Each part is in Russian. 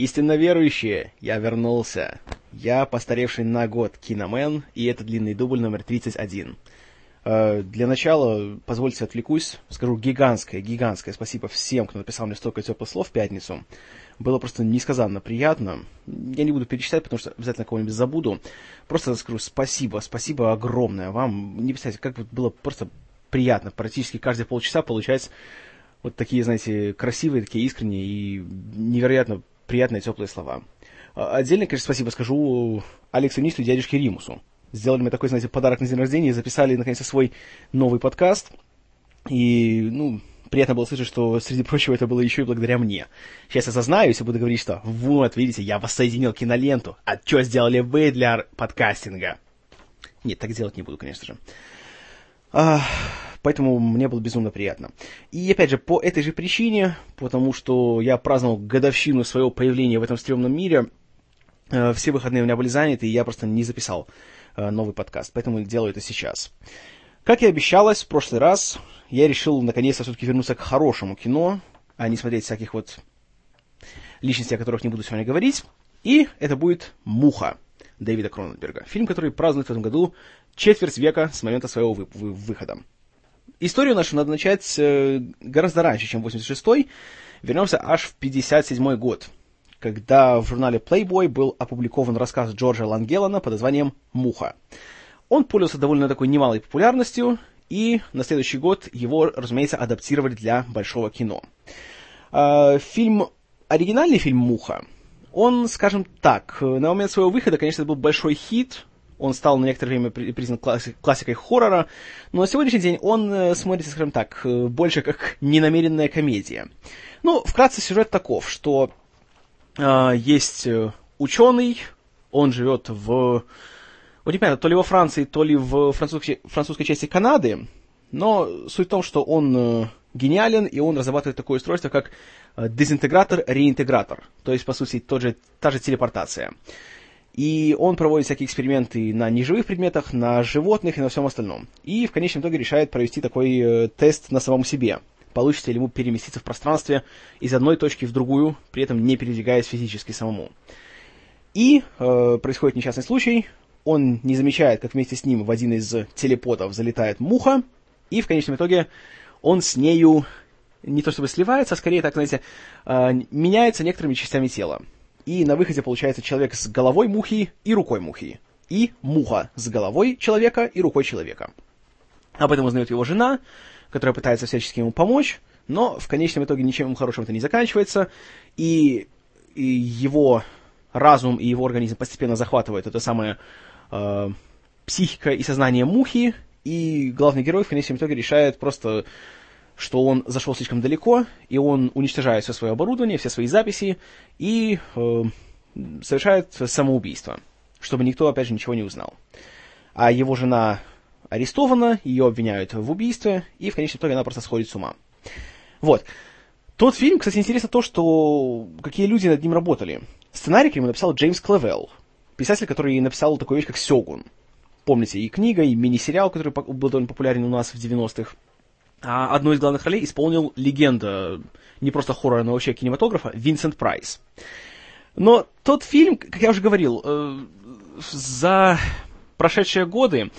Истинно верующие, я вернулся. Я постаревший на год киномен, и это длинный дубль номер 31. Э, для начала, позвольте отвлекусь, скажу гигантское, гигантское спасибо всем, кто написал мне столько теплых слов в пятницу. Было просто несказанно приятно. Я не буду перечислять, потому что обязательно кого-нибудь забуду. Просто скажу спасибо, спасибо огромное вам. Не представляете, как было просто приятно практически каждые полчаса получать вот такие, знаете, красивые, такие искренние и невероятно приятные, теплые слова. А, отдельно, конечно, спасибо скажу Алексу Нисту и дядюшке Римусу. Сделали мне такой, знаете, подарок на день рождения записали, наконец, свой новый подкаст. И, ну, приятно было слышать, что, среди прочего, это было еще и благодаря мне. Сейчас я сознаюсь и буду говорить, что вот, видите, я воссоединил киноленту. А что сделали вы для подкастинга? Нет, так делать не буду, конечно же. А, поэтому мне было безумно приятно. И опять же, по этой же причине, потому что я праздновал годовщину своего появления в этом стрёмном мире, э, все выходные у меня были заняты, и я просто не записал э, новый подкаст, поэтому делаю это сейчас. Как и обещалось в прошлый раз, я решил наконец-то все-таки вернуться к хорошему кино, а не смотреть всяких вот личностей, о которых не буду сегодня говорить. И это будет «Муха» Дэвида Кроненберга. Фильм, который празднует в этом году четверть века с момента своего вы- вы- выхода. Историю нашу надо начать э, гораздо раньше, чем 86-й. Вернемся аж в 57 год, когда в журнале Playboy был опубликован рассказ Джорджа Лангеллана под названием «Муха». Он пользовался довольно такой немалой популярностью, и на следующий год его, разумеется, адаптировали для большого кино. Э, фильм, оригинальный фильм «Муха», он, скажем так, на момент своего выхода, конечно, это был большой хит, он стал на некоторое время признан классикой хоррора, но на сегодняшний день он э, смотрится, скажем так, э, больше как ненамеренная комедия. Ну, вкратце сюжет таков, что э, есть э, ученый, он живет в... Вот не понятно, то ли во Франции, то ли в французской, французской части Канады, но суть в том, что он гениален, и он разрабатывает такое устройство, как дезинтегратор-реинтегратор, то есть, по сути, тот же, та же телепортация. И он проводит всякие эксперименты на неживых предметах, на животных и на всем остальном. И в конечном итоге решает провести такой э, тест на самом себе. Получится ли ему переместиться в пространстве из одной точки в другую, при этом не передвигаясь физически самому. И э, происходит несчастный случай. Он не замечает, как вместе с ним в один из телепотов залетает муха, и в конечном итоге он с нею не то чтобы сливается, а скорее, так знаете, э, меняется некоторыми частями тела и на выходе получается человек с головой мухи и рукой мухи. И муха с головой человека и рукой человека. Об этом узнает его жена, которая пытается всячески ему помочь, но в конечном итоге ничем хорошим это не заканчивается, и, и его разум и его организм постепенно захватывает это самое э, психика и сознание мухи, и главный герой в конечном итоге решает просто что он зашел слишком далеко, и он уничтожает все свое оборудование, все свои записи, и э, совершает самоубийство, чтобы никто, опять же, ничего не узнал. А его жена арестована, ее обвиняют в убийстве, и в конечном итоге она просто сходит с ума. Вот. Тот фильм, кстати, интересно то, что какие люди над ним работали. Сценарий к нему написал Джеймс Клавелл, писатель, который написал такую вещь, как «Сёгун». Помните, и книга, и мини-сериал, который был довольно популярен у нас в 90-х. А одну из главных ролей исполнил легенда не просто хоррора, но вообще кинематографа Винсент Прайс. Но тот фильм, как я уже говорил, э, за прошедшие годы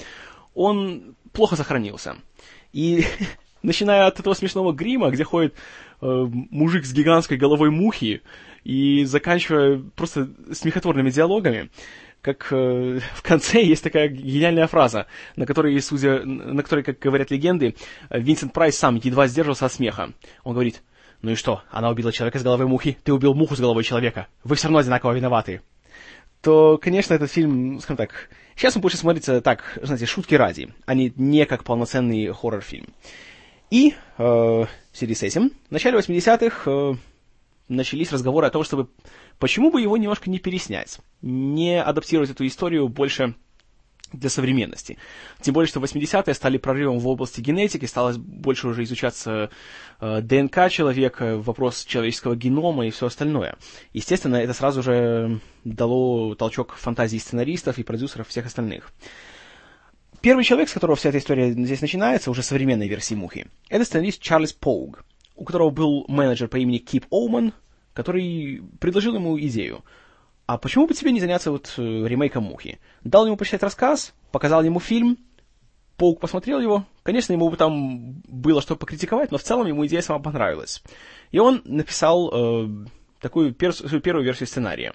он плохо сохранился. И начиная от этого смешного грима, где ходит э, мужик с гигантской головой мухи, и заканчивая просто смехотворными диалогами, как э, в конце есть такая гениальная фраза, на которой, судя, на которой, как говорят легенды, Винсент Прайс сам едва сдерживался от смеха. Он говорит, ну и что, она убила человека с головой мухи, ты убил муху с головой человека, вы все равно одинаково виноваты. То, конечно, этот фильм, скажем так, сейчас он больше смотрится так, знаете, шутки ради, а не, не как полноценный хоррор-фильм. И э, в связи с этим, в начале 80-х э, начались разговоры о том, чтобы почему бы его немножко не переснять, не адаптировать эту историю больше для современности. Тем более, что 80-е стали прорывом в области генетики, стало больше уже изучаться э, ДНК человека, вопрос человеческого генома и все остальное. Естественно, это сразу же дало толчок фантазии сценаристов и продюсеров всех остальных. Первый человек, с которого вся эта история здесь начинается, уже современной версии «Мухи», это сценарист Чарльз Поуг, у которого был менеджер по имени Кип Оуман, который предложил ему идею. А почему бы тебе не заняться вот э, ремейком «Мухи»? Дал ему почитать рассказ, показал ему фильм, Паук посмотрел его. Конечно, ему бы там было что покритиковать, но в целом ему идея сама понравилась. И он написал э, такую пер свою первую версию сценария.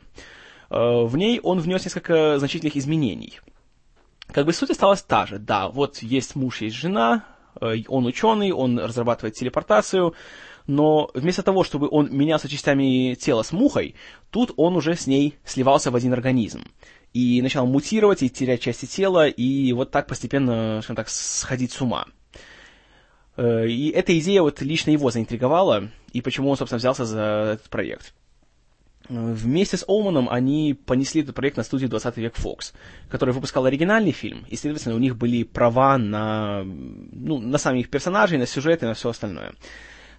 Э, в ней он внес несколько значительных изменений. Как бы суть осталась та же. Да, вот есть муж, есть жена, он ученый, он разрабатывает телепортацию, но вместо того, чтобы он менялся частями тела с мухой, тут он уже с ней сливался в один организм. И начал мутировать и терять части тела, и вот так постепенно, скажем так, сходить с ума. Э, и эта идея вот лично его заинтриговала, и почему он, собственно, взялся за этот проект. Вместе с Олманом они понесли этот проект на студию 20 век Fox, которая выпускала оригинальный фильм, и, следовательно, у них были права на, ну, на самих персонажей, на сюжет и на все остальное.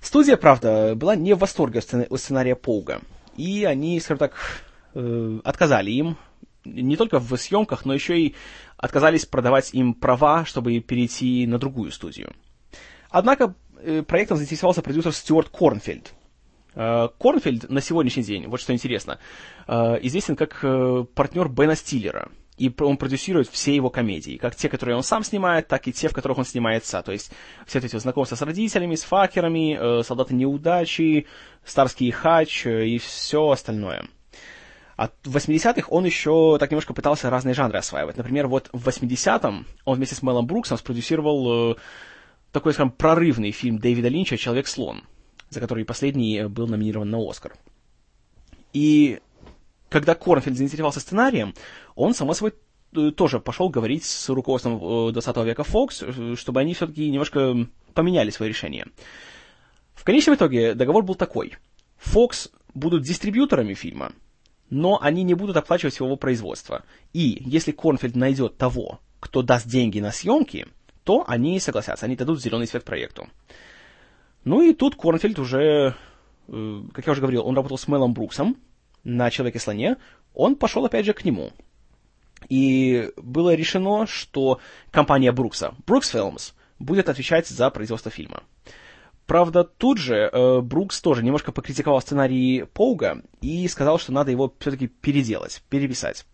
Студия, правда, была не в восторге от сценария Поуга, и они, скажем так, э, отказали им не только в съемках, но еще и отказались продавать им права, чтобы перейти на другую студию. Однако э, проектом заинтересовался продюсер Стюарт Корнфельд. Э, Корнфельд на сегодняшний день, вот что интересно, известен как партнер Бена Стиллера – и он продюсирует все его комедии, как те, которые он сам снимает, так и те, в которых он снимается. То есть все эти знакомства с родителями, с факерами, э, солдаты неудачи, Старский хач э, и все остальное. В 80-х он еще так немножко пытался разные жанры осваивать. Например, вот в 80-м он вместе с Мелом Бруксом спродюсировал э, такой, скажем, прорывный фильм Дэвида Линча «Человек-слон», за который последний был номинирован на Оскар. И когда Корнфельд заинтересовался сценарием, он, само собой, э, тоже пошел говорить с руководством 20 э, века Fox, э, чтобы они все-таки немножко поменяли свое решение. В конечном итоге договор был такой. Fox будут дистрибьюторами фильма, но они не будут оплачивать его производство. И если Корнфельд найдет того, кто даст деньги на съемки, то они согласятся, они дадут зеленый свет проекту. Ну и тут Корнфельд уже, как я уже говорил, он работал с Мелом Бруксом, на Человеке-слоне, он пошел опять же к нему. И было решено, что компания Брукса, Brooks Films, будет отвечать за производство фильма. Правда, тут же э, Брукс тоже немножко покритиковал сценарий Поуга и сказал, что надо его все-таки переделать, переписать.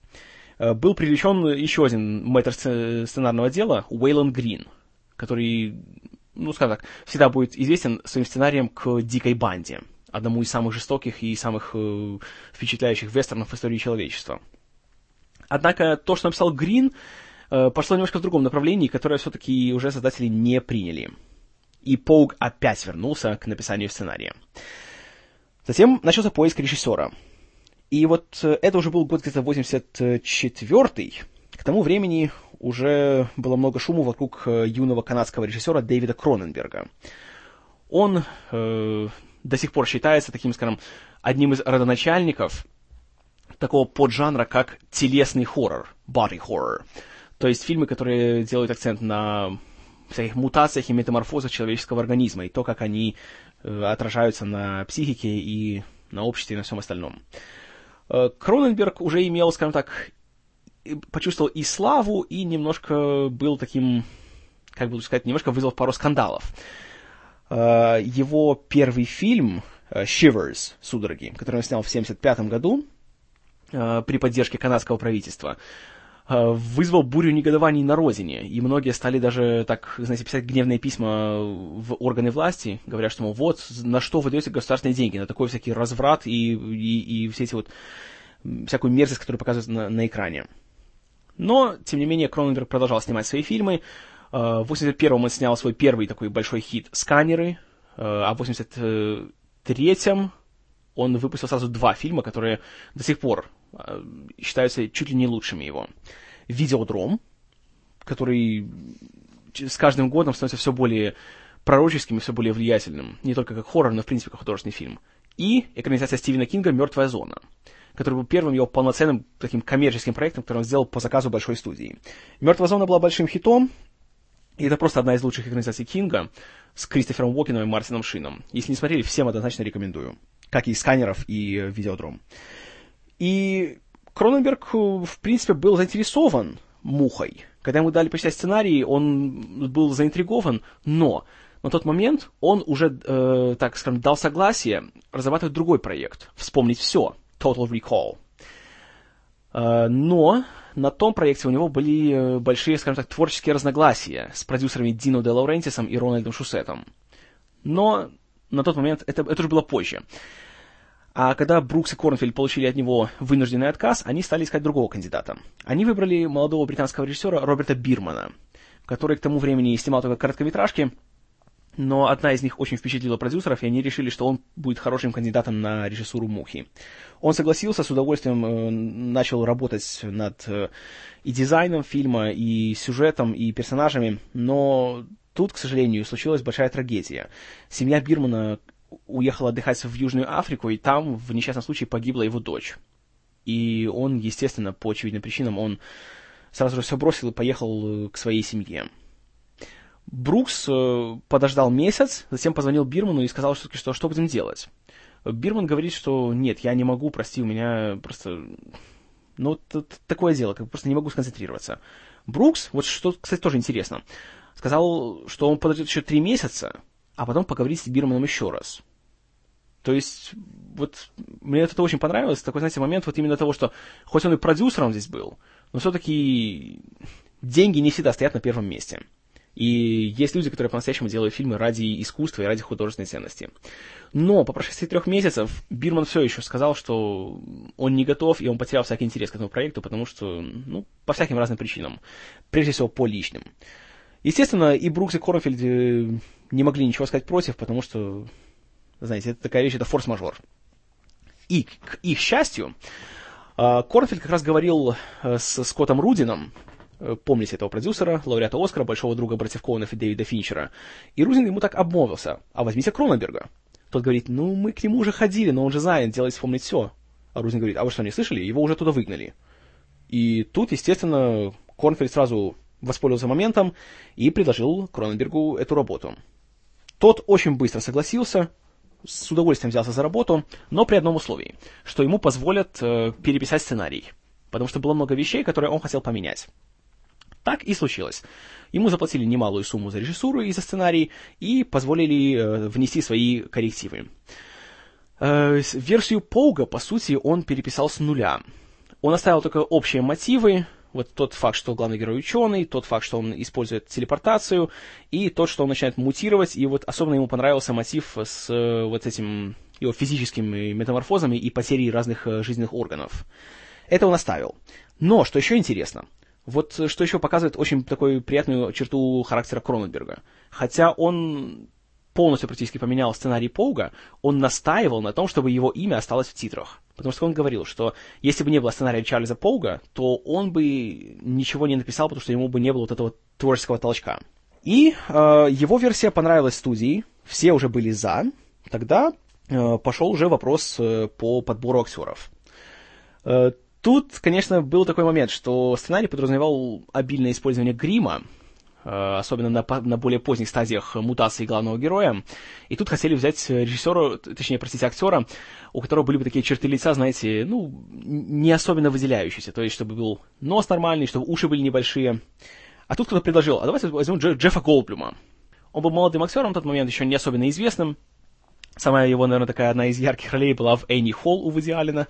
Э, был привлечен еще один мэтр сценарного дела, Уэйлон Грин, который, ну, скажем так, всегда будет известен своим сценарием к «Дикой банде» одному из самых жестоких и самых э, впечатляющих вестернов в истории человечества. Однако то, что написал Грин, э, пошло немножко в другом направлении, которое все-таки уже создатели не приняли. И Поуг опять вернулся к написанию сценария. Затем начался поиск режиссера. И вот э, это уже был год где-то 84-й. К тому времени уже было много шума вокруг э, юного канадского режиссера Дэвида Кроненберга. Он э, до сих пор считается таким, скажем, одним из родоначальников такого поджанра, как телесный хоррор, body horror. То есть фильмы, которые делают акцент на всяких мутациях и метаморфозах человеческого организма, и то, как они э, отражаются на психике и на обществе и на всем остальном. Э, Кроненберг уже имел, скажем так, почувствовал и славу, и немножко был таким, как бы сказать, немножко вызвал пару скандалов. Э, его первый фильм э, Shivers, судороги, который он снял в 1975 году э, при поддержке канадского правительства, вызвал бурю негодований на родине, и многие стали даже, так, знаете, писать гневные письма в органы власти, говоря, что, мол, вот, на что вы даете государственные деньги, на такой всякий разврат и, и, и все эти вот, всякую мерзость, которую показывают на, на экране. Но, тем не менее, Кроненберг продолжал снимать свои фильмы, в 81-м он снял свой первый такой большой хит «Сканеры», а в 83-м он выпустил сразу два фильма, которые до сих пор а, считаются чуть ли не лучшими его. «Видеодром», который с каждым годом становится все более пророческим и все более влиятельным. Не только как хоррор, но в принципе как художественный фильм. И экранизация Стивена Кинга «Мертвая зона», который был первым его полноценным таким коммерческим проектом, который он сделал по заказу большой студии. «Мертвая зона» была большим хитом, и это просто одна из лучших экранизаций Кинга с Кристофером Уокеном и Мартином Шином. Если не смотрели, всем однозначно рекомендую. Как и сканеров, и э, видеодром. И Кроненберг, э, в принципе, был заинтересован мухой. Когда ему дали почитать сценарий, он был заинтригован, но на тот момент он уже, э, так скажем, дал согласие разрабатывать другой проект «Вспомнить все» Total Recall. Э, но на том проекте у него были э, большие, скажем так, творческие разногласия с продюсерами Дино де Лаурентисом и Рональдом Шусетом. Но на тот момент это, это уже было позже. А когда Брукс и Корнфельд получили от него вынужденный отказ, они стали искать другого кандидата. Они выбрали молодого британского режиссера Роберта Бирмана, который к тому времени снимал только короткометражки, но одна из них очень впечатлила продюсеров, и они решили, что он будет хорошим кандидатом на режиссуру «Мухи». Он согласился, с удовольствием э, начал работать над э, и дизайном фильма, и сюжетом, и персонажами, но тут, к сожалению, случилась большая трагедия. Семья Бирмана уехал отдыхать в Южную Африку, и там в несчастном случае погибла его дочь. И он, естественно, по очевидным причинам, он сразу же все бросил и поехал э, к своей семье. Брукс э, подождал месяц, затем позвонил Бирману и сказал, что, что что будем делать. Бирман говорит, что нет, я не могу, прости, у меня просто... Ну, такое дело, как просто не могу сконцентрироваться. Брукс, вот что, кстати, тоже интересно, сказал, что он подождет еще три месяца, а потом поговорить с Бирманом еще раз. То есть, вот, мне это очень понравилось, такой, знаете, момент вот именно того, что, хоть он и продюсером здесь был, но все-таки деньги не всегда стоят на первом месте. И есть люди, которые по-настоящему делают фильмы ради искусства и ради художественной ценности. Но по прошествии трех месяцев Бирман все еще сказал, что он не готов, и он потерял всякий интерес к этому проекту, потому что, ну, по всяким разным причинам. Прежде всего, по личным. Естественно, и Брукс, и Корнфельд э, не могли ничего сказать против, потому что, знаете, это такая вещь, это форс-мажор. И, к их счастью, э, Корнфельд как раз говорил э, с Скоттом Рудином, помните этого продюсера, лауреата Оскара, большого друга братьев Коунов и Дэвида Финчера, и Рудин ему так обмолвился, а возьмите Кроненберга. Тот говорит, ну, мы к нему уже ходили, но он же занят, делает вспомнить все. А Рудин говорит, а вы что, не слышали? Его уже туда выгнали. И тут, естественно, Корнфельд сразу воспользовался моментом и предложил Кроненбергу эту работу. Тот очень быстро согласился, с удовольствием взялся за работу, но при одном условии, что ему позволят э, переписать сценарий, потому что было много вещей, которые он хотел поменять. Так и случилось. Ему заплатили немалую сумму за режиссуру и за сценарий и позволили э, внести свои коррективы. Э, версию Поуга, по сути, он переписал с нуля. Он оставил только общие мотивы, вот тот факт, что главный герой ученый, тот факт, что он использует телепортацию, и тот, что он начинает мутировать, и вот особенно ему понравился мотив с э, вот этим его физическими метаморфозами и потерей разных жизненных органов. Это он оставил. Но, что еще интересно, вот что еще показывает очень такую приятную черту характера Кроненберга. Хотя он полностью практически поменял сценарий Поуга, он настаивал на том, чтобы его имя осталось в титрах. Потому что он говорил, что если бы не было сценария Чарльза Поуга, то он бы ничего не написал, потому что ему бы не было вот этого творческого толчка. И э, его версия понравилась студии, все уже были за. Тогда э, пошел уже вопрос э, по подбору актеров. Э, тут, конечно, был такой момент, что сценарий подразумевал обильное использование грима, Э, особенно на, на более поздних стадиях мутации главного героя. И тут хотели взять режиссера, точнее, простите, актера, у которого были бы такие черты лица, знаете, ну, не особенно выделяющиеся. То есть, чтобы был нос нормальный, чтобы уши были небольшие. А тут кто-то предложил, а давайте возьмем Дж- Джеффа Голблюма. Он был молодым актером в тот момент, еще не особенно известным. Самая его, наверное, такая одна из ярких ролей была в Энни Холл у Вуди Аллена.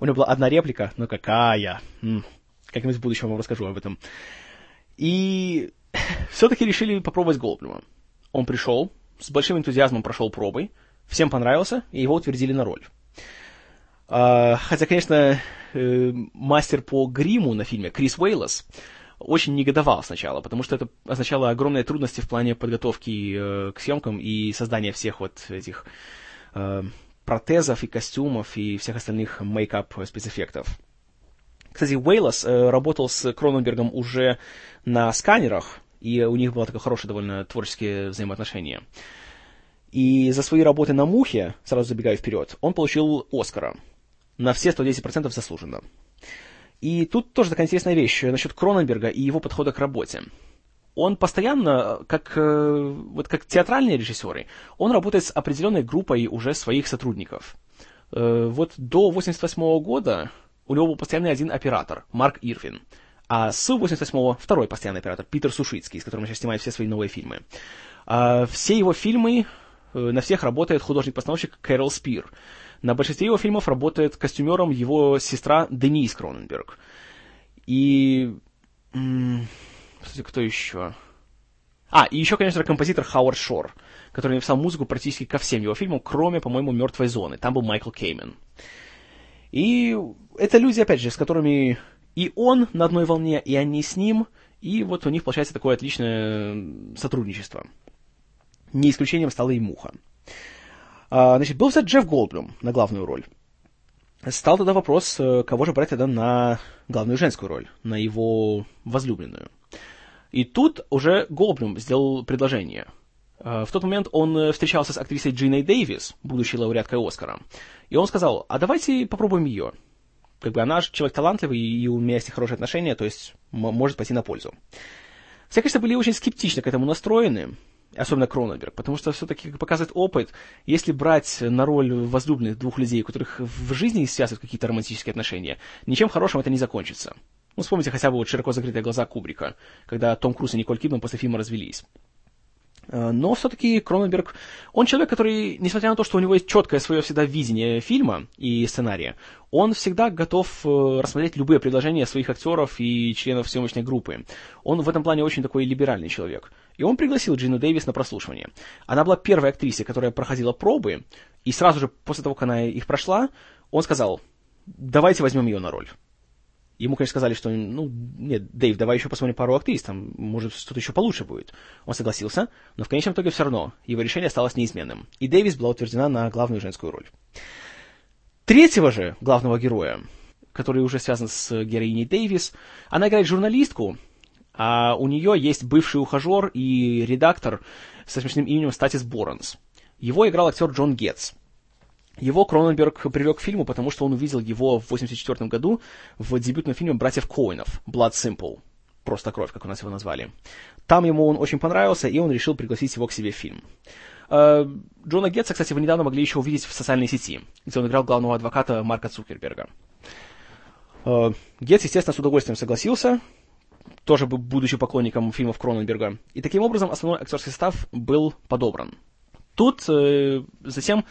У него была одна реплика, но какая? Как-нибудь в будущем вам расскажу об этом. И все-таки решили попробовать Голдблюма. Он пришел, с большим энтузиазмом прошел пробы, всем понравился, и его утвердили на роль. А, хотя, конечно, э, мастер по гриму на фильме Крис Уэйлос очень негодовал сначала, потому что это означало огромные трудности в плане подготовки э, к съемкам и создания всех вот этих э, протезов и костюмов и всех остальных мейкап спецэффектов. Кстати, Уэйлос э, работал с Кроненбергом уже на сканерах, и у них было такое хорошее довольно творческие взаимоотношения. И за свои работы на «Мухе», сразу забегая вперед, он получил Оскара. На все 110% заслуженно. И тут тоже такая интересная вещь насчет Кроненберга и его подхода к работе. Он постоянно, как, э, вот как театральные режиссеры, он работает с определенной группой уже своих сотрудников. Э, вот до 1988 года у него был постоянный один оператор, Марк Ирвин. А с 88-го второй постоянный оператор, Питер Сушицкий, с которым сейчас снимает все свои новые фильмы. А, все его фильмы, э, на всех работает художник-постановщик Кэрол Спир. На большинстве его фильмов работает костюмером его сестра Денис Кроненберг. И... Кстати, кто еще? А, и еще, конечно, композитор Хауард Шор, который написал музыку практически ко всем его фильмам, кроме, по-моему, «Мертвой зоны». Там был Майкл Кеймен. И это люди, опять же, с которыми и он на одной волне, и они с ним, и вот у них получается такое отличное сотрудничество. Не исключением стала и Муха. А, значит, был взят Джефф Голдблюм на главную роль. Стал тогда вопрос, э, кого же брать тогда на главную женскую роль, на его возлюбленную. И тут уже Голдблюм сделал предложение. А, в тот момент он встречался с актрисой Джиной Дэвис, будущей лауреаткой Оскара, и он сказал, а давайте попробуем ее. Как бы она же человек талантливый, и у меня есть хорошие отношения, то есть может пойти на пользу. Все, конечно, были очень скептично к этому настроены, особенно Кроненберг, потому что все-таки показывает опыт, если брать на роль возлюбленных двух людей, у которых в жизни связывают какие-то романтические отношения, ничем хорошим это не закончится. Ну, вспомните хотя бы вот «Широко закрытые глаза» Кубрика, когда Том Круз и Николь Кидман после фильма развелись. Э, но все-таки Кроненберг, он человек, который, несмотря на то, что у него есть четкое свое всегда видение фильма и сценария, он всегда готов э, рассмотреть любые предложения своих актеров и членов съемочной группы. Он в этом плане очень такой либеральный человек. И он пригласил Джину Дэвис на прослушивание. Она была первой актрисой, которая проходила пробы, и сразу же после того, как она их прошла, он сказал, давайте возьмем ее на роль. Ему, конечно, сказали, что, ну, нет, Дэйв, давай еще посмотрим пару актрис, там, может, что-то еще получше будет. Он согласился, но в конечном итоге все равно его решение осталось неизменным. И Дэвис была утверждена на главную женскую роль. Третьего же главного героя, который уже связан с героиней Дэвис, она играет журналистку, а у нее есть бывший ухажер и редактор со смешным именем Статис Боранс. Его играл актер Джон Гетц. Его Кроненберг привлек к фильму, потому что он увидел его в 1984 году в дебютном фильме братьев Коинов «Blood Simple». Просто кровь, как у нас его назвали. Там ему он очень понравился, и он решил пригласить его к себе в фильм. Э, Джона Гетца, кстати, вы недавно могли еще увидеть в социальной сети, где он играл главного адвоката Марка Цукерберга. Э, Гетц, естественно, с удовольствием согласился, тоже будучи поклонником фильмов Кроненберга. И таким образом основной актерский состав был подобран. Тут э, затем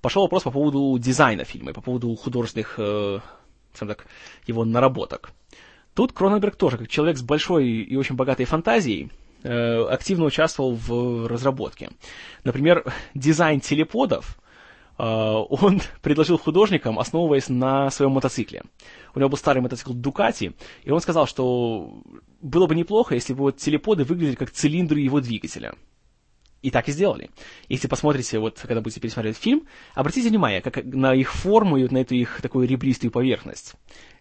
пошел вопрос по поводу дизайна фильма, по поводу художественных, э, так, его наработок. Тут Кроненберг тоже, как человек с большой и очень богатой фантазией, э, активно участвовал в разработке. Например, дизайн телеподов э, он предложил художникам, основываясь на своем мотоцикле. У него был старый мотоцикл Дукати, и он сказал, что было бы неплохо, если бы вот телеподы выглядели как цилиндры его двигателя. И так и сделали. Если посмотрите, вот когда будете пересматривать фильм, обратите внимание как, на их форму и вот на эту их такую ребристую поверхность.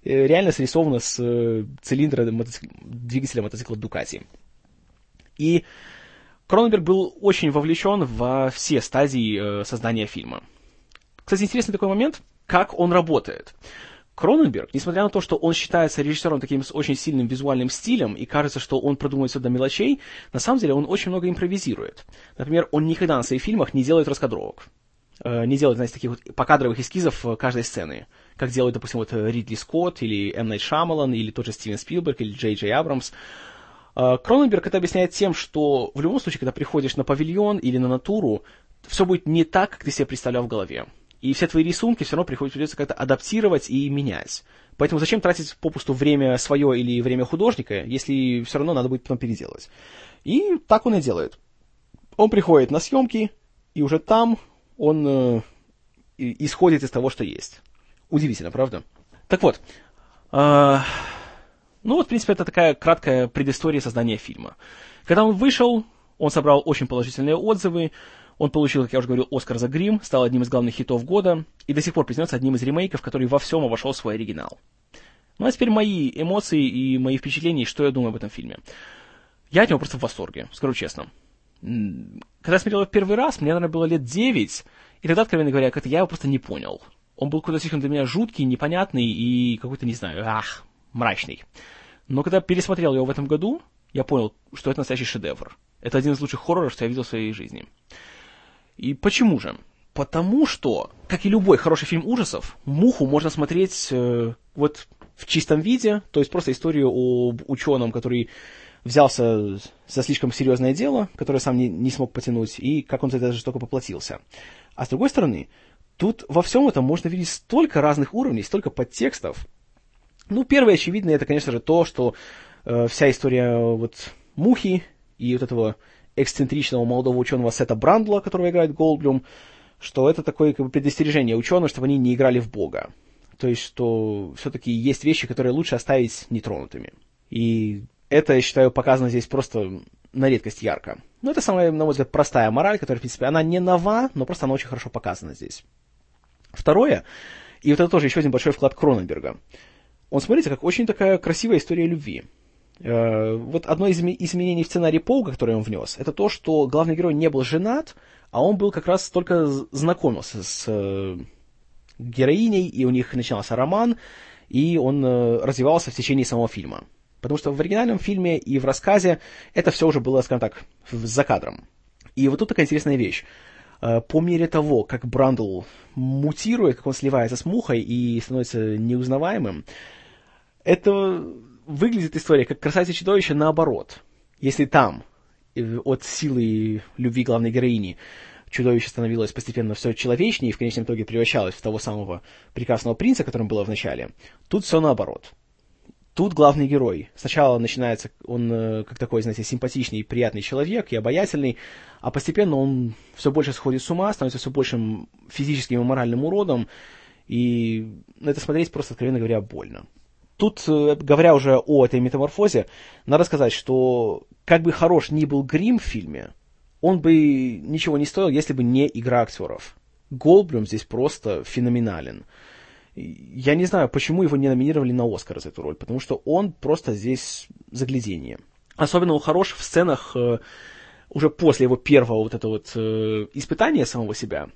Э, реально срисовано с э, цилиндра мотоцикл, двигателя мотоцикла Дукати. И Кроненберг был очень вовлечен во все стадии э, создания фильма. Кстати, интересный такой момент, как он работает. Кроненберг, несмотря на то, что он считается режиссером таким с очень сильным визуальным стилем, и кажется, что он продумывает все до мелочей, на самом деле он очень много импровизирует. Например, он никогда на своих фильмах не делает раскадровок. Э, не делает, знаете, таких вот покадровых эскизов каждой сцены. Как делают, допустим, вот Ридли Скотт, или М. Найт Шамалан, или тот же Стивен Спилберг, или Джей Джей Абрамс. Э, Кроненберг это объясняет тем, что в любом случае, когда приходишь на павильон или на натуру, все будет не так, как ты себе представлял в голове. И все твои рисунки все равно приходится как-то адаптировать и менять. Поэтому зачем тратить попусту время свое или время художника, если все равно надо будет потом переделать. И так он и делает. Он приходит на съемки, и уже там он э, исходит из того, что есть. Удивительно, правда? Так вот, э, ну вот, в принципе, это такая краткая предыстория создания фильма. Когда он вышел, он собрал очень положительные отзывы, он получил, как я уже говорил, Оскар за грим, стал одним из главных хитов года и до сих пор признается одним из ремейков, который во всем обошел свой оригинал. Ну а теперь мои эмоции и мои впечатления, что я думаю об этом фильме. Я от него просто в восторге, скажу честно. Когда я смотрел его в первый раз, мне, наверное, было лет 9, и тогда, откровенно говоря, как-то я его просто не понял. Он был какой-то слишком для меня жуткий, непонятный и какой-то, не знаю, ах, мрачный. Но когда пересмотрел его в этом году, я понял, что это настоящий шедевр. Это один из лучших хорроров, что я видел в своей жизни. И почему же? Потому что, как и любой хороший фильм ужасов, «Муху» можно смотреть э, вот в чистом виде, то есть просто историю об ученом, который взялся за слишком серьезное дело, которое сам не, не смог потянуть, и как он за это жестоко поплатился. А с другой стороны, тут во всем этом можно видеть столько разных уровней, столько подтекстов. Ну, первое очевидное, это, конечно же, то, что э, вся история вот Мухи и вот этого эксцентричного молодого ученого Сета Брандла, которого играет Голдблюм, что это такое как бы, предостережение ученых, чтобы они не играли в Бога. То есть, что все-таки есть вещи, которые лучше оставить нетронутыми. И это, я считаю, показано здесь просто на редкость ярко. Ну, это самая, на мой взгляд, простая мораль, которая, в принципе, она не нова, но просто она очень хорошо показана здесь. Второе, и вот это тоже еще один большой вклад Кроненберга. Он смотрится как очень такая красивая история любви. Э, вот одно из изменений в сценарии Паука, которое он внес, это то, что главный герой не был женат, а он был как раз только знакомился с э, героиней, и у них начинался роман, и он э, развивался в течение самого фильма. Потому что в оригинальном фильме и в рассказе это все уже было, скажем так, за кадром. И вот тут такая интересная вещь. По мере того, как Брандл мутирует, как он сливается с мухой и становится неузнаваемым, это выглядит история как красавица чудовище наоборот. Если там э, от силы любви главной героини чудовище становилось постепенно все человечнее и в конечном итоге превращалось в того самого прекрасного принца, которым было в начале, тут все наоборот. Тут главный герой. Сначала начинается он э, как такой, знаете, симпатичный, приятный человек и обаятельный, а постепенно он все больше сходит с ума, становится все большим физическим и моральным уродом, и на это смотреть просто, откровенно говоря, больно. Тут, э, говоря уже о этой метаморфозе, надо сказать, что как бы хорош ни был грим в фильме, он бы ничего не стоил, если бы не игра актеров. Голблюм здесь просто феноменален я не знаю, почему его не номинировали на Оскар за эту роль, потому что он просто здесь заглядение. Особенно он хорош в сценах э, уже после его первого вот этого вот э, испытания самого себя,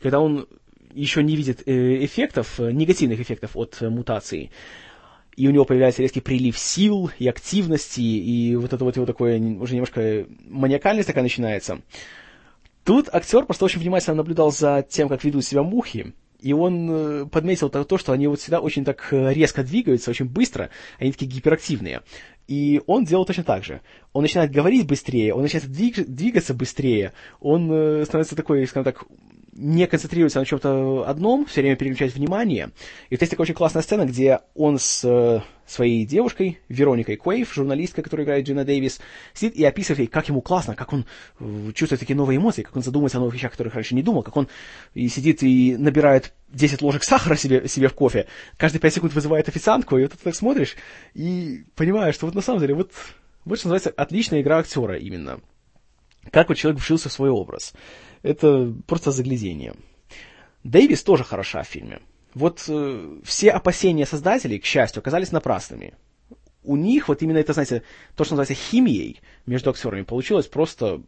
когда он еще не видит эффектов, негативных эффектов от мутации, и у него появляется резкий прилив сил и активности, и вот это вот его такое уже немножко маниакальность такая начинается. Тут актер просто очень внимательно наблюдал за тем, как ведут себя мухи, и он э, подметил то, что они вот всегда очень так э, резко двигаются, очень быстро, они такие гиперактивные. И он делал точно так же. Он начинает говорить быстрее, он начинает двигаться быстрее, он э, становится такой, скажем так, не концентрируется на чем-то одном, все время переключает внимание. И вот есть такая очень классная сцена, где он с э, своей девушкой, Вероникой Куэйв, журналисткой, которая играет Джина Дэвис, сидит и описывает ей, как ему классно, как он э, чувствует такие новые эмоции, как он задумывается о новых вещах, которых раньше не думал, как он и сидит и набирает 10 ложек сахара себе, себе в кофе, каждые 5 секунд вызывает официантку, и вот ты так смотришь и понимаешь, что вот на самом деле вот, вот что называется отличная игра актера именно. Как вот человек вжился в свой образ это просто заглядение. Дэвис тоже хороша в фильме. Вот э, все опасения создателей, к счастью, оказались напрасными. У них вот именно это, знаете, то, что называется химией между актерами, получилось просто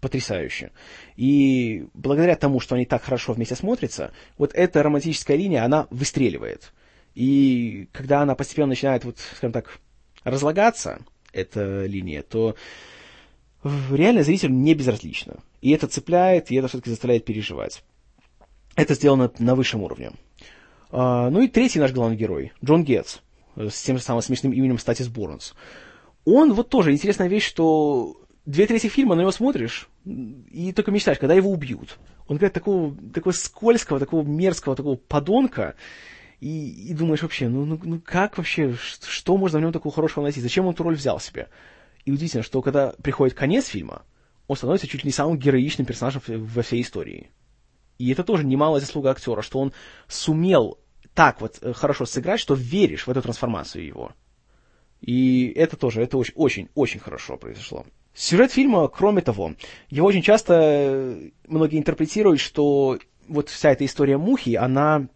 потрясающе. И благодаря тому, что они так хорошо вместе смотрятся, вот эта романтическая линия, она выстреливает. И когда она постепенно начинает, вот, скажем так, разлагаться, эта линия, то реально зрителю не безразлично. И это цепляет, и это все-таки заставляет переживать. Это сделано на высшем уровне. А, ну и третий наш главный герой, Джон Гетц, с тем же самым смешным именем Статис Борнс. Он вот тоже интересная вещь, что две трети фильма на него смотришь, и только мечтаешь, когда его убьют. Он играет такого, такого скользкого, такого мерзкого, такого подонка, и, и думаешь вообще, ну, ну, ну как вообще, что можно в нем такого хорошего найти? Зачем он эту роль взял себе? И удивительно, что когда приходит конец фильма, он становится чуть ли не самым героичным персонажем во всей истории. И это тоже немалая заслуга актера, что он сумел так вот э, хорошо сыграть, что веришь в эту трансформацию его. И это тоже, это очень, очень, очень хорошо произошло. Сюжет фильма, кроме того, его очень часто э, многие интерпретируют, что вот вся эта история Мухи, она,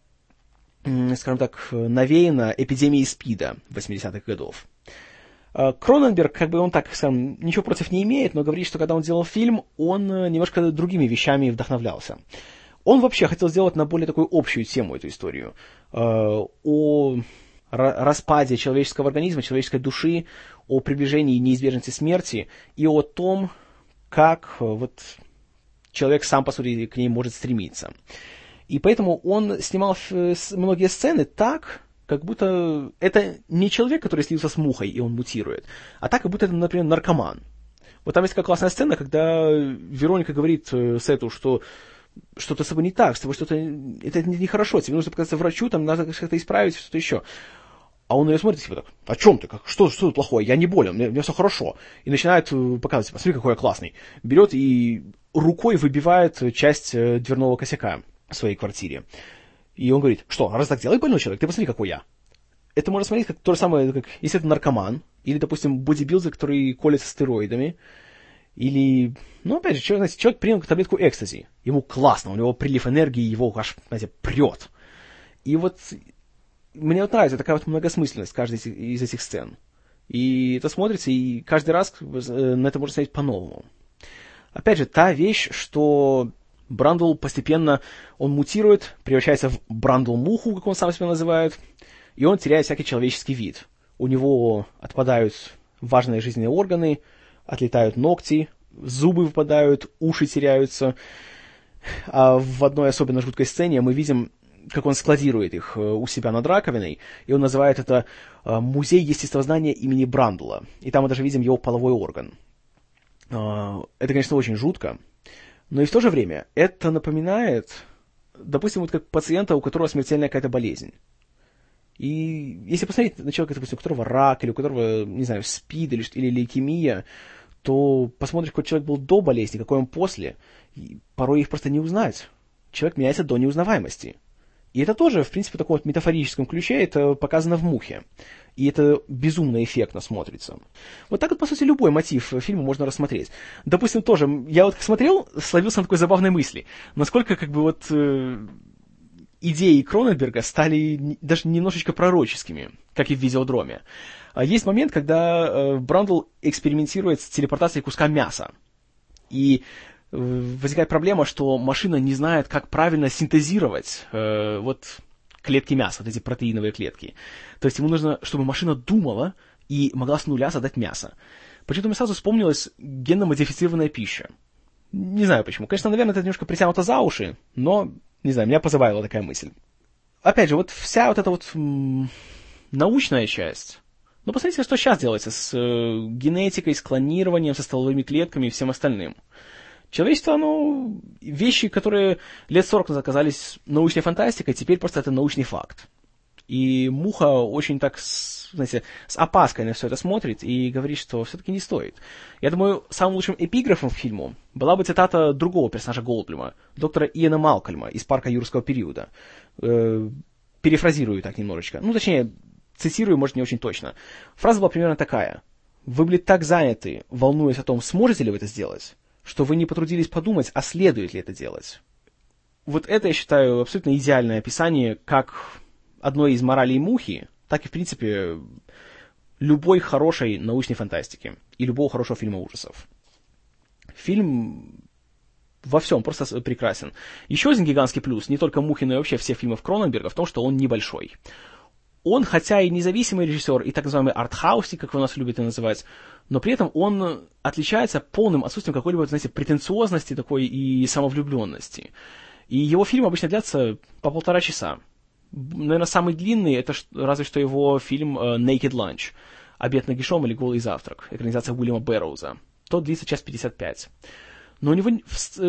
скажем так, навеяна эпидемией СПИДа 80-х годов. Э, Кроненберг, как бы он так сам ничего против не имеет, но говорит, что когда он делал фильм, он э, немножко другими вещами вдохновлялся. Он вообще хотел сделать на более такую общую тему эту историю. Э, о распаде человеческого организма, человеческой души, о приближении и неизбежности смерти и о том, как вот человек сам, по сути, к ней может стремиться. И поэтому он снимал многие сцены так, как будто это не человек, который слился с мухой, и он мутирует, а так, как будто это, например, наркоман. Вот там есть такая классная сцена, когда Вероника говорит э, Сету, что что-то с тобой не так, с тобой что-то... Это нехорошо, тебе нужно показаться врачу, там надо как-то исправить, что-то еще. А он нее смотрит, типа так, о чем ты, как, что, что тут плохое, я не болен, мне, мне все хорошо. И начинает э, показывать, посмотри, какой я классный. Берет и рукой выбивает часть э, дверного косяка в своей квартире. И он говорит, что, раз так делай, больной человек, ты посмотри, какой я. Это можно смотреть как то же самое, как если это наркоман, или, допустим, бодибилдер, который колется стероидами, или, ну, опять же, человек, знаете, человек принял таблетку экстази, ему классно, у него прилив энергии, его аж, знаете, прет. И вот мне вот нравится такая вот многосмысленность каждой из этих сцен. И это смотрится, и каждый раз э, на это можно смотреть по-новому. Опять же, та вещь, что Брандл постепенно, он мутирует, превращается в Брандл-муху, как он сам себя называет, и он теряет всякий человеческий вид. У него отпадают важные жизненные органы, отлетают ногти, зубы выпадают, уши теряются. А в одной особенно жуткой сцене мы видим как он складирует их э, у себя над раковиной, и он называет это э, «Музей естествознания имени Брандла». И там мы даже видим его половой орган. Э, это, конечно, очень жутко, но и в то же время это напоминает, допустим, вот как пациента, у которого смертельная какая-то болезнь. И если посмотреть на человека, допустим, у которого рак, или у которого, не знаю, спид, или, или лейкемия, то посмотришь, какой человек был до болезни, какой он после, и порой их просто не узнать. Человек меняется до неузнаваемости. И это тоже, в принципе, в таком вот метафорическом ключе, это показано в «Мухе». И это безумно эффектно смотрится. Вот так вот, по сути, любой мотив фильма можно рассмотреть. Допустим, тоже, я вот смотрел, словился на такой забавной мысли. Насколько, как бы, вот, э, идеи Кроненберга стали даже немножечко пророческими, как и в «Видеодроме». А есть момент, когда э, Брандл экспериментирует с телепортацией куска мяса. И возникает проблема, что машина не знает, как правильно синтезировать э, вот клетки мяса, вот эти протеиновые клетки. То есть ему нужно, чтобы машина думала и могла с нуля создать мясо. Почему-то мне сразу вспомнилась генно-модифицированная пища. Не знаю почему. Конечно, наверное, это немножко притянуто за уши, но, не знаю, меня позабавила такая мысль. Опять же, вот вся вот эта вот научная часть, ну, посмотрите, что сейчас делается с э, генетикой, с клонированием, со стволовыми клетками и всем остальным. Человечество, оно, вещи, которые лет 40 назад оказались научной фантастикой, теперь просто это научный факт. И Муха очень так, знаете, с опаской на все это смотрит и говорит, что все-таки не стоит. Я думаю, самым лучшим эпиграфом к фильму была бы цитата другого персонажа Голдблюма, доктора Иэна Малкольма из «Парка юрского периода». Э, перефразирую так немножечко. Ну, точнее, цитирую, может, не очень точно. Фраза была примерно такая. «Вы были так заняты, волнуясь о том, сможете ли вы это сделать, что вы не потрудились подумать, а следует ли это делать. Вот это, я считаю, абсолютно идеальное описание как одной из моралей мухи, так и, в принципе, любой хорошей научной фантастики и любого хорошего фильма ужасов. Фильм во всем просто прекрасен. Еще один гигантский плюс, не только Мухи, но и вообще всех фильмов Кроненберга, в том, что он небольшой он, хотя и независимый режиссер, и так называемый артхаусник, как вы нас любите называть, но при этом он отличается полным отсутствием какой-либо, знаете, претенциозности такой и самовлюбленности. И его фильмы обычно длятся по полтора часа. Наверное, самый длинный, это разве что его фильм uh, Naked Lunch, «Обед нагишом» или «Голый завтрак», экранизация Уильяма Бэрроуза. Тот длится час 55. Но у него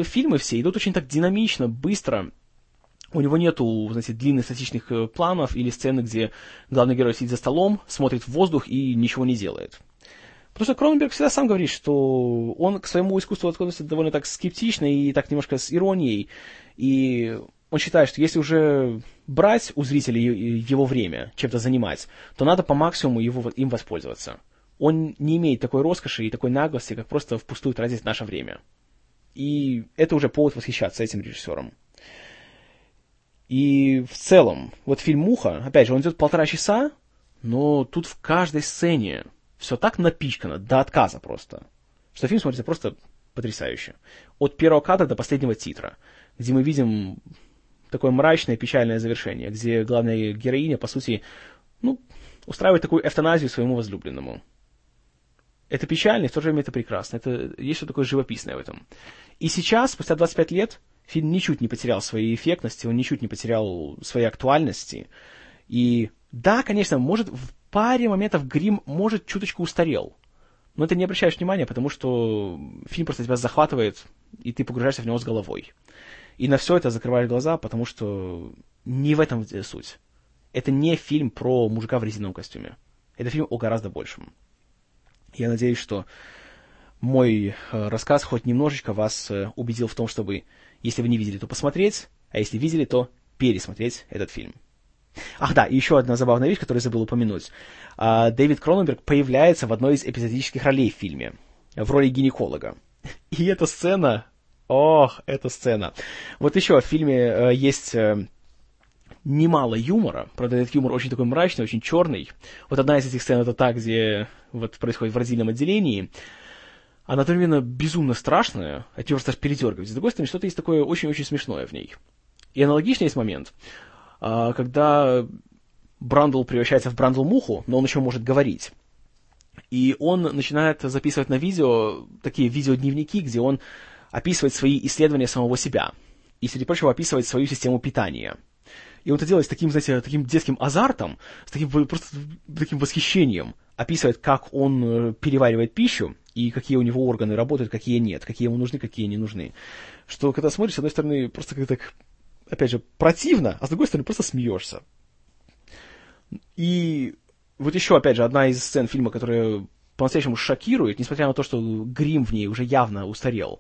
фильмы все идут очень так динамично, быстро, у него нету, знаете, длинных статичных э, планов или сцены, где главный герой сидит за столом, смотрит в воздух и ничего не делает. Потому что Кроненберг всегда сам говорит, что он к своему искусству относится довольно так скептично и так немножко с иронией. И он считает, что если уже брать у зрителей его время, чем-то занимать, то надо по максимуму его, им воспользоваться. Он не имеет такой роскоши и такой наглости, как просто впустую тратить наше время. И это уже повод восхищаться этим режиссером. И в целом, вот фильм «Муха», опять же, он идет полтора часа, но тут в каждой сцене все так напичкано, до отказа просто, что фильм смотрится просто потрясающе. От первого кадра до последнего титра, где мы видим такое мрачное, печальное завершение, где главная героиня, по сути, ну, устраивает такую эвтаназию своему возлюбленному. Это печально, и в то же время это прекрасно. Это есть что такое живописное в этом. И сейчас, спустя 25 лет, фильм ничуть не потерял своей эффектности, он ничуть не потерял своей актуальности. И Да, конечно, может, в паре моментов грим может чуточку устарел. Но ты не обращаешь внимания, потому что фильм просто тебя захватывает, и ты погружаешься в него с головой. И на все это закрываешь глаза, потому что не в этом суть. Это не фильм про мужика в резиновом костюме. Это фильм о гораздо большем. Я надеюсь, что мой э, рассказ хоть немножечко вас э, убедил в том, чтобы, если вы не видели, то посмотреть, а если видели, то пересмотреть этот фильм. Ах да, и еще одна забавная вещь, которую забыл упомянуть. А, Дэвид Кроненберг появляется в одной из эпизодических ролей в фильме, в роли гинеколога. И эта сцена... Ох, эта сцена. Вот еще в фильме э, есть э, немало юмора. Правда, этот юмор очень такой мрачный, очень черный. Вот одна из этих сцен это та, где вот происходит в родильном отделении. Она одновременно безумно страшная, от нее просто аж. С другой стороны, что-то есть такое очень-очень смешное в ней. И аналогичный есть момент, а, когда Брандл превращается в Брандл-муху, но он еще может говорить. И он начинает записывать на видео такие видеодневники, где он описывает свои исследования самого себя. И, среди прочего, описывает свою систему питания. И он это делает с таким, знаете, таким детским азартом, с таким просто таким восхищением. Описывает, как он э, переваривает пищу, и какие у него органы работают, какие нет, какие ему нужны, какие не нужны. Что, когда смотришь, с одной стороны, просто как-то так опять же, противно, а с другой стороны, просто смеешься. И вот еще, опять же, одна из сцен фильма, которая по-настоящему шокирует, несмотря на то, что грим в ней уже явно устарел,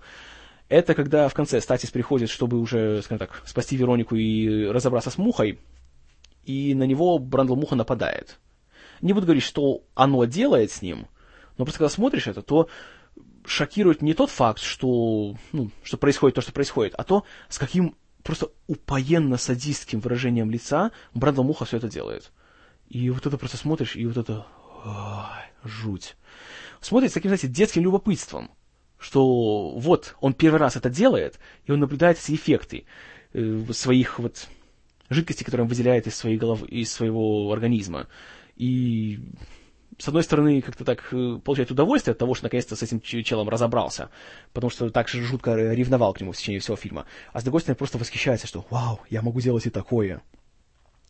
это когда в конце Статис приходит, чтобы уже, скажем так, спасти Веронику и разобраться с Мухой, и на него Брандл Муха нападает. Не буду говорить, что оно делает с ним, но просто когда смотришь это, то шокирует не тот факт, что, ну, что происходит то, что происходит, а то, с каким просто упоенно-садистским выражением лица Брэндон Муха все это делает. И вот это просто смотришь, и вот это... Ой, жуть. Смотрит с таким, знаете, детским любопытством, что вот он первый раз это делает, и он наблюдает эти эффекты э, своих вот жидкостей, которые он выделяет из своей головы, из своего организма. И с одной стороны, как-то так э, получает удовольствие от того, что наконец-то с этим челом разобрался, потому что так же жутко ревновал к нему в течение всего фильма. А с другой стороны, просто восхищается, что «Вау, я могу делать и такое».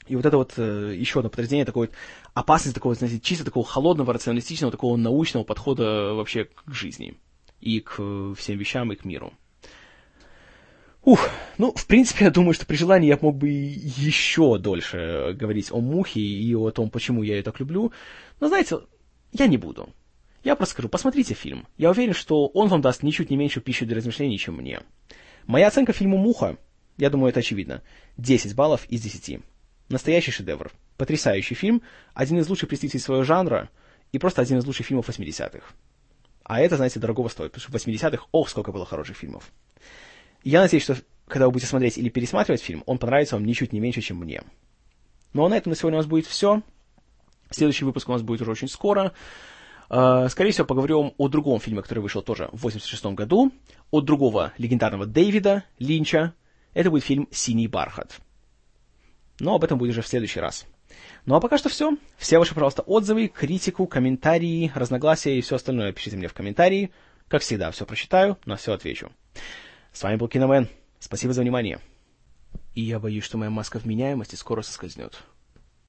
И вот это вот э, еще одно подтверждение такой вот опасности, такого, знаете, чисто такого холодного, рационалистичного, такого научного подхода вообще к жизни и к э, всем вещам, и к миру. Ух, ну, в принципе, я думаю, что при желании я мог бы еще дольше говорить о Мухе и о том, почему я ее так люблю. Но, знаете, я не буду. Я просто скажу, посмотрите фильм. Я уверен, что он вам даст ничуть не меньше пищи для размышлений, чем мне. Моя оценка фильму «Муха», я думаю, это очевидно, 10 баллов из 10. Настоящий шедевр. Потрясающий фильм, один из лучших представителей своего жанра и просто один из лучших фильмов 80-х. А это, знаете, дорогого стоит, потому что в 80-х, ох, сколько было хороших фильмов. Я надеюсь, что когда вы будете смотреть или пересматривать фильм, он понравится вам ничуть не меньше, чем мне. Ну а на этом на сегодня у нас будет все. Следующий выпуск у нас будет уже очень скоро. А, скорее всего, поговорим о другом фильме, который вышел тоже в 86 году, от другого легендарного Дэвида Линча. Это будет фильм «Синий бархат». Но об этом будет уже в следующий раз. Ну а пока что все. Все ваши, пожалуйста, отзывы, критику, комментарии, разногласия и все остальное пишите мне в комментарии. Как всегда, все прочитаю, на все отвечу. С вами был Киномен. Спасибо за внимание. И я боюсь, что моя маска вменяемости скоро соскользнет.